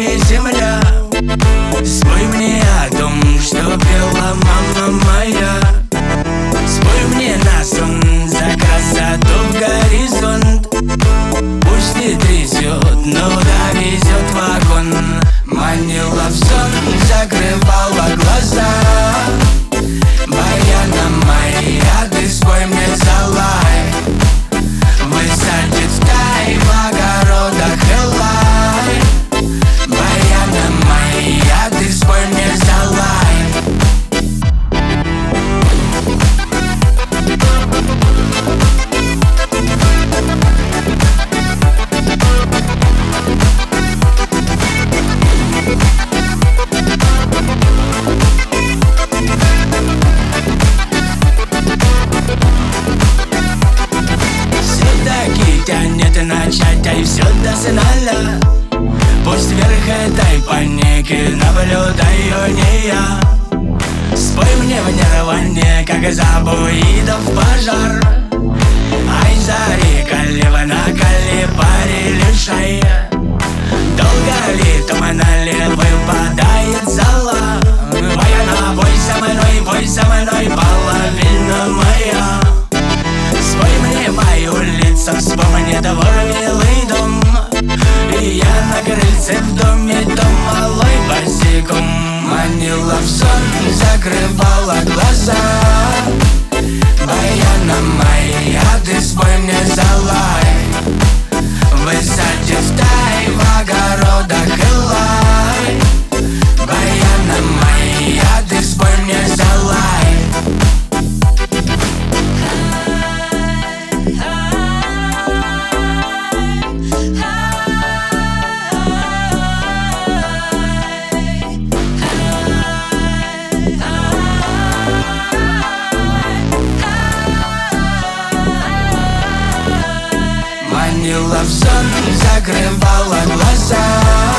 мне земля Спой и все до финала. Пусть вверх этой паники наблюдаю не я. Спой мне в нирване, как забуидов пожар. Ай, зари, колева на паре лишай крыльце в доме, дом малой босиком Манила в сон, закрывала глаза. Баяна моя, ты спой мне залай. Высадит в видела Закрывала глаза.